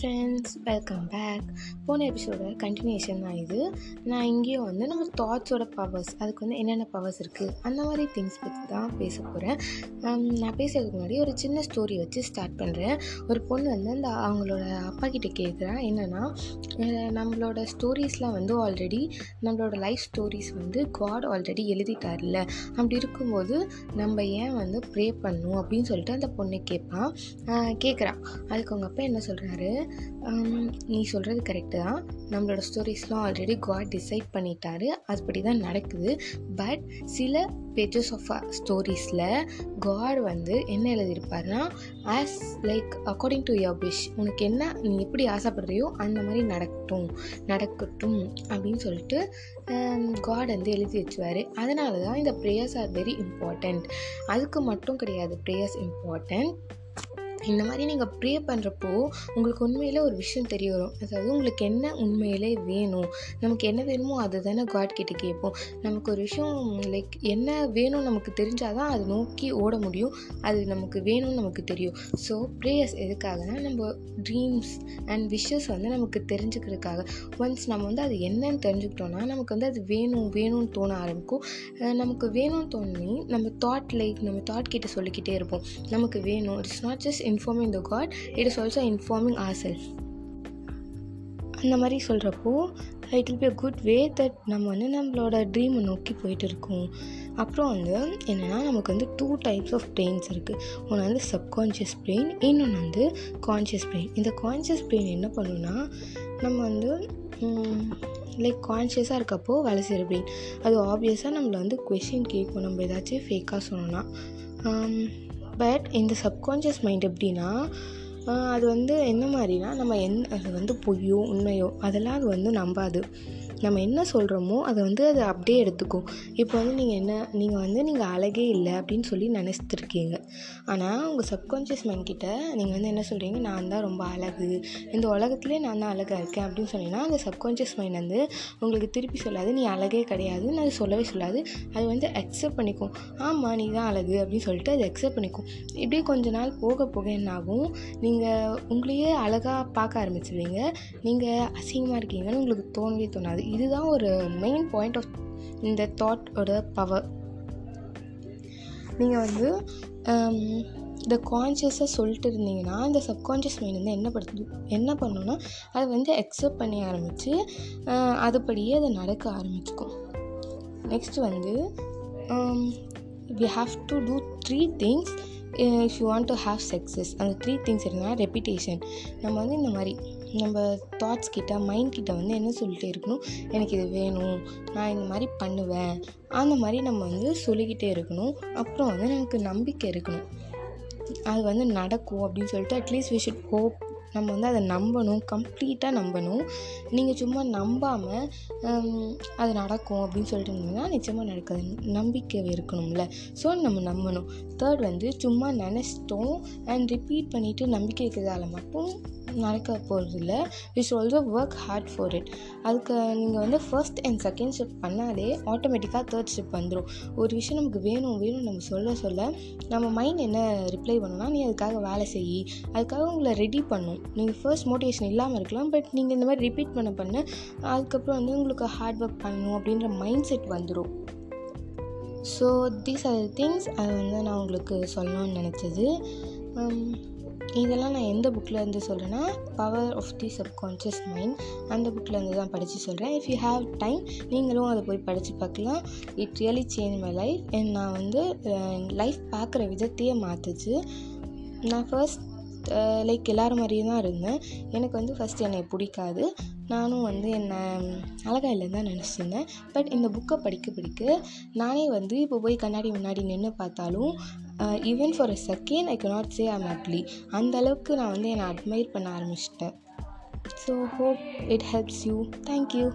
Friends welcome back போன எபிசோட continuation தான் இது. நான் இங்கேயும் வந்து நம்ம தாட்ஸோட பவர்ஸ் அதுக்கு வந்து என்னென்ன பவர்ஸ் இருக்குது அந்த மாதிரி திங்ஸ் பற்றி தான் பேச போகிறேன் நான் பேசுறதுக்கு முன்னாடி ஒரு சின்ன ஸ்டோரி வச்சு ஸ்டார்ட் பண்ணுறேன் ஒரு பொண்ணு வந்து அந்த அவங்களோட அப்பா கிட்டே கேட்குறா என்னென்னா நம்மளோட ஸ்டோரிஸ்லாம் வந்து ஆல்ரெடி நம்மளோட லைஃப் ஸ்டோரிஸ் வந்து காட் ஆல்ரெடி எழுதிட்டார்ல அப்படி இருக்கும்போது நம்ம ஏன் வந்து ப்ரே பண்ணும் அப்படின்னு சொல்லிட்டு அந்த பொண்ணு கேட்பான். கேட்குறான் அதுக்கு அவங்க அப்பா என்ன சொல்கிறாரு நீ சொல்கிறது கரெக்டு தான். நம்மளோட ஸ்டோரிஸ்லாம் ஆல்ரெடி காட் டிசைட் பண்ணிட்டாரு. அதுபடி தான் நடக்குது. பட் சில பேஜஸ் ஆஃப் ஸ்டோரிஸில் காட் வந்து என்ன எழுதியிருப்பாருன்னா as like according to your wish உனக்கு என்ன நீ எப்படி ஆசைப்படுறியோ அந்த மாதிரி நடக்கட்டும் நடக்கட்டும் அப்படின்னு சொல்லிட்டு காட் வந்து எழுதி வச்சுவார். அதனால தான் இந்த ப்ரேயர்ஸ் ஆர் வெரி இம்பார்ட்டண்ட் அதுக்கு மட்டும் கிடையாது ப்ரேயர்ஸ் இம்பார்ட்டண்ட் இந்த மாதிரி நீங்கள் ப்ரே பண்ணுறப்போ உங்களுக்கு உண்மையில் ஒரு விஷயம் தெரிய வரும். அதாவது உங்களுக்கு என்ன உண்மையிலே வேணும்? நமக்கு என்ன வேணுமோ அது தானே காட் கிட்ட கேட்போம். நமக்கு ஒரு விஷயம் லைக் என்ன வேணும் நமக்கு தெரிஞ்சால் தான் அது நோக்கி ஓட முடியும். அது நமக்கு வேணும்னு நமக்கு தெரியும். ஸோ ப்ரேயர்ஸ் எதுக்காகனா நம்ம ட்ரீம்ஸ் அண்ட் விஷஸ் வந்து நமக்கு தெரிஞ்சுக்கிறதுக்காக. ஒன்ஸ் நம்ம வந்து அது என்னன்னு தெரிஞ்சுக்கிட்டோன்னா நமக்கு வந்து அது வேணும் வேணும்னு தோண ஆரம்பிக்கும். நமக்கு வேணும்னு தோணி நம்ம தாட் லைக் நம்ம தாட் கிட்ட சொல்லிக்கிட்டே இருப்போம். நமக்கு வேணும். It's not just informing the God it is also informing our self அந்த மாதிரி சொல்கிறப்போ it will be a good way that நம்ம வந்து நம்மளோட ட்ரீமை நோக்கி போயிட்டு இருக்கோம். அப்புறம் வந்து என்னென்னா நமக்கு வந்து டூ டைப்ஸ் ஆஃப் பிரெயின்ஸ் இருக்குது ஒன்று வந்து சப்கான்ஷியஸ் பிரெயின் இன்னொன்று வந்து கான்ஷியஸ் பிரெயின் இந்த கான்ஷியஸ் பிரெயின் என்ன பண்ணுன்னா நம்ம வந்து லைக் கான்ஷியஸாக இருக்கப்போ வேலை செய்கிற பிரெயின் அது ஆப்வியஸாக நம்மளை வந்து கொஷின் கேட்கும். நம்ம ஏதாச்சும் ஃபேக்காக சொன்னோன்னா பட் இந்த சப்கான்ஷியஸ் மைண்ட் எப்படின்னா அது வந்து என்ன மாதிரினா நம்ம என் அது வந்து பொய்யோ உண்மையோ அதெல்லாம் அது வந்து நம்பாது. நம்ம என்ன சொல்கிறோமோ அதை வந்து அதை அப்படியே எடுத்துக்கும். இப்போ வந்து நீங்கள் என்ன நீங்கள் வந்து நீங்கள் அழகே இல்லை அப்படின்னு சொல்லி நினச்சிருக்கீங்க ஆனால் உங்கள் சப்கான்ஷியஸ் மைண்ட் கிட்ட நீங்கள் வந்து என்ன சொல்கிறீங்க நான் தான் ரொம்ப அழகு. இந்த உலகத்துலேயே நான் தான் அழகாக இருக்கேன் அப்படின்னு சொன்னீங்கன்னா அந்த சப்கான்ஷியஸ் மைண்ட் வந்து உங்களுக்கு திருப்பி சொல்லாது. நீ அழகே கிடையாதுன்னு அது சொல்லவே சொல்லாது. அது வந்து அக்செப்ட் பண்ணிக்கும். ஆமாம் நீ தான் அழகு அப்படின்னு சொல்லிட்டு அது அக்செப்ட் பண்ணிக்கும். இப்படி கொஞ்ச நாள் போக போக என்னாகும்? நீங்கள் உங்களையே அழகாக பார்க்க ஆரம்பிச்சிருவீங்க. நீங்கள் அசிங்கமாக இருக்கீங்கன்னு உங்களுக்கு தோணவே தோணாது. இதுதான் ஒரு மெயின் பாயிண்ட் ஆஃப் இந்த தாட்டோட பவர் நீங்கள் வந்து um, இந்த கான்ஷியஸாக சொல்லிட்டு இருந்தீங்கன்னா இந்த சப்கான்ஷியஸ் மைண்ட் வந்து என்ன படுத்து என்ன பண்ணுன்னா அதை வந்து அக்செப்ட் பண்ணி ஆரம்பித்து அதுபடியே அதை நடக்க ஆரம்பிச்சுக்கும். நெக்ஸ்ட் வந்து we have to do three things if you want to have success அந்த த்ரீ திங்ஸ் என்னன்னா ரெப்பிட்டேஷன் நம்ம வந்து இந்த மாதிரி நம்ம தாட்ஸ் கிட்ட மைண்ட் கிட்ட வந்து என்ன சொல்லிட்டே இருக்கணும்? எனக்கு இது வேணும் நான் இந்த மாதிரி பண்ணுவேன். அந்த மாதிரி நம்ம வந்து சொல்லிக்கிட்டே இருக்கணும். அப்புறம் வந்து நமக்கு நம்பிக்கை இருக்கணும். அது வந்து நடக்கும் அப்படின்னு சொல்லிட்டு அட்லீஸ்ட் வி ஷுட் ஹோப் நம்ம வந்து அதை நம்பணும். கம்ப்ளீட்டாக நம்பணும். நீங்கள் சும்மா நம்பாமல் அது நடக்கும் அப்படின்னு சொல்லிட்டு இருந்தீங்கன்னா நிச்சயமாக நடக்காது. நம்பிக்கை இருக்கணும்ல. ஸோ நம்ம நம்பணும். தேர்ட் வந்து சும்மா நினச்சிட்டோம் அண்ட் ரிப்பீட் பண்ணிவிட்டு நம்பிக்கை இருக்கிறதால மட்டும் நடக்க போகிறது இல்லை should also work hard for it அதுக்கு நீங்கள் வந்து ஃபர்ஸ்ட் அண்ட் செகண்ட் ஷிப் பண்ணாலே ஆட்டோமேட்டிக்காக தேர்ட் ஷிப் வந்துடும் ஒரு விஷயம் நமக்கு வேணும் வேணும் நம்ம சொல்ல சொல்ல நம்ம மைண்ட் என்ன ரிப்ளை பண்ணணும்னா நீ அதுக்காக வேலை செய். அதுக்காக உங்களை ரெடி பண்ணும். நீங்கள் ஃபர்ஸ்ட் மோட்டிவேஷன் இல்லாமல் இருக்கலாம் பட் நீங்கள் இந்த மாதிரி ரிப்பீட் பண்ண பண்ண அதுக்கப்புறம் வந்து உங்களுக்கு ஹார்ட் ஒர்க் பண்ணணும் அப்படின்ற மைண்ட் செட் வந்துடும் ஸோ தீஸ் ஆர் திங்ஸ் அது வந்து நான் உங்களுக்கு சொல்லணும்னு நினச்சது. Um, இதெல்லாம் நான் எந்த புக்கில் இருந்து சொல்கிறேன்னா power of the subconscious mind அந்த புக்கில் இருந்து தான் படித்து சொல்கிறேன் இஃப் யூ ஹாவ் டைம் நீங்களும் அதை போய் படித்து பார்க்கலாம். It really change my life and நான் வந்து லைஃப் பார்க்குற விதத்தையே மாற்றுச்சு நான் ஃபர்ஸ்ட் லைக் எல்லோரும் மாதிரியே தான் இருந்தேன். எனக்கு வந்து ஃபஸ்ட் என்னை பிடிக்காது. நானும் வந்து என்னை அழகாக இல்லைன்னு தான் நினச்சிருந்தேன். பட் இந்த புக்கை படிக்க படிக்க நானே வந்து இப்போ போய் கண்ணாடி முன்னாடி நின்று பார்த்தாலும் even for a second I not say I'm ugly அந்த அளவுக்கு நான் வந்து என்னை அட்மையர் பண்ண ஆரம்பிச்சிட்டேன். So hope it helps you thank you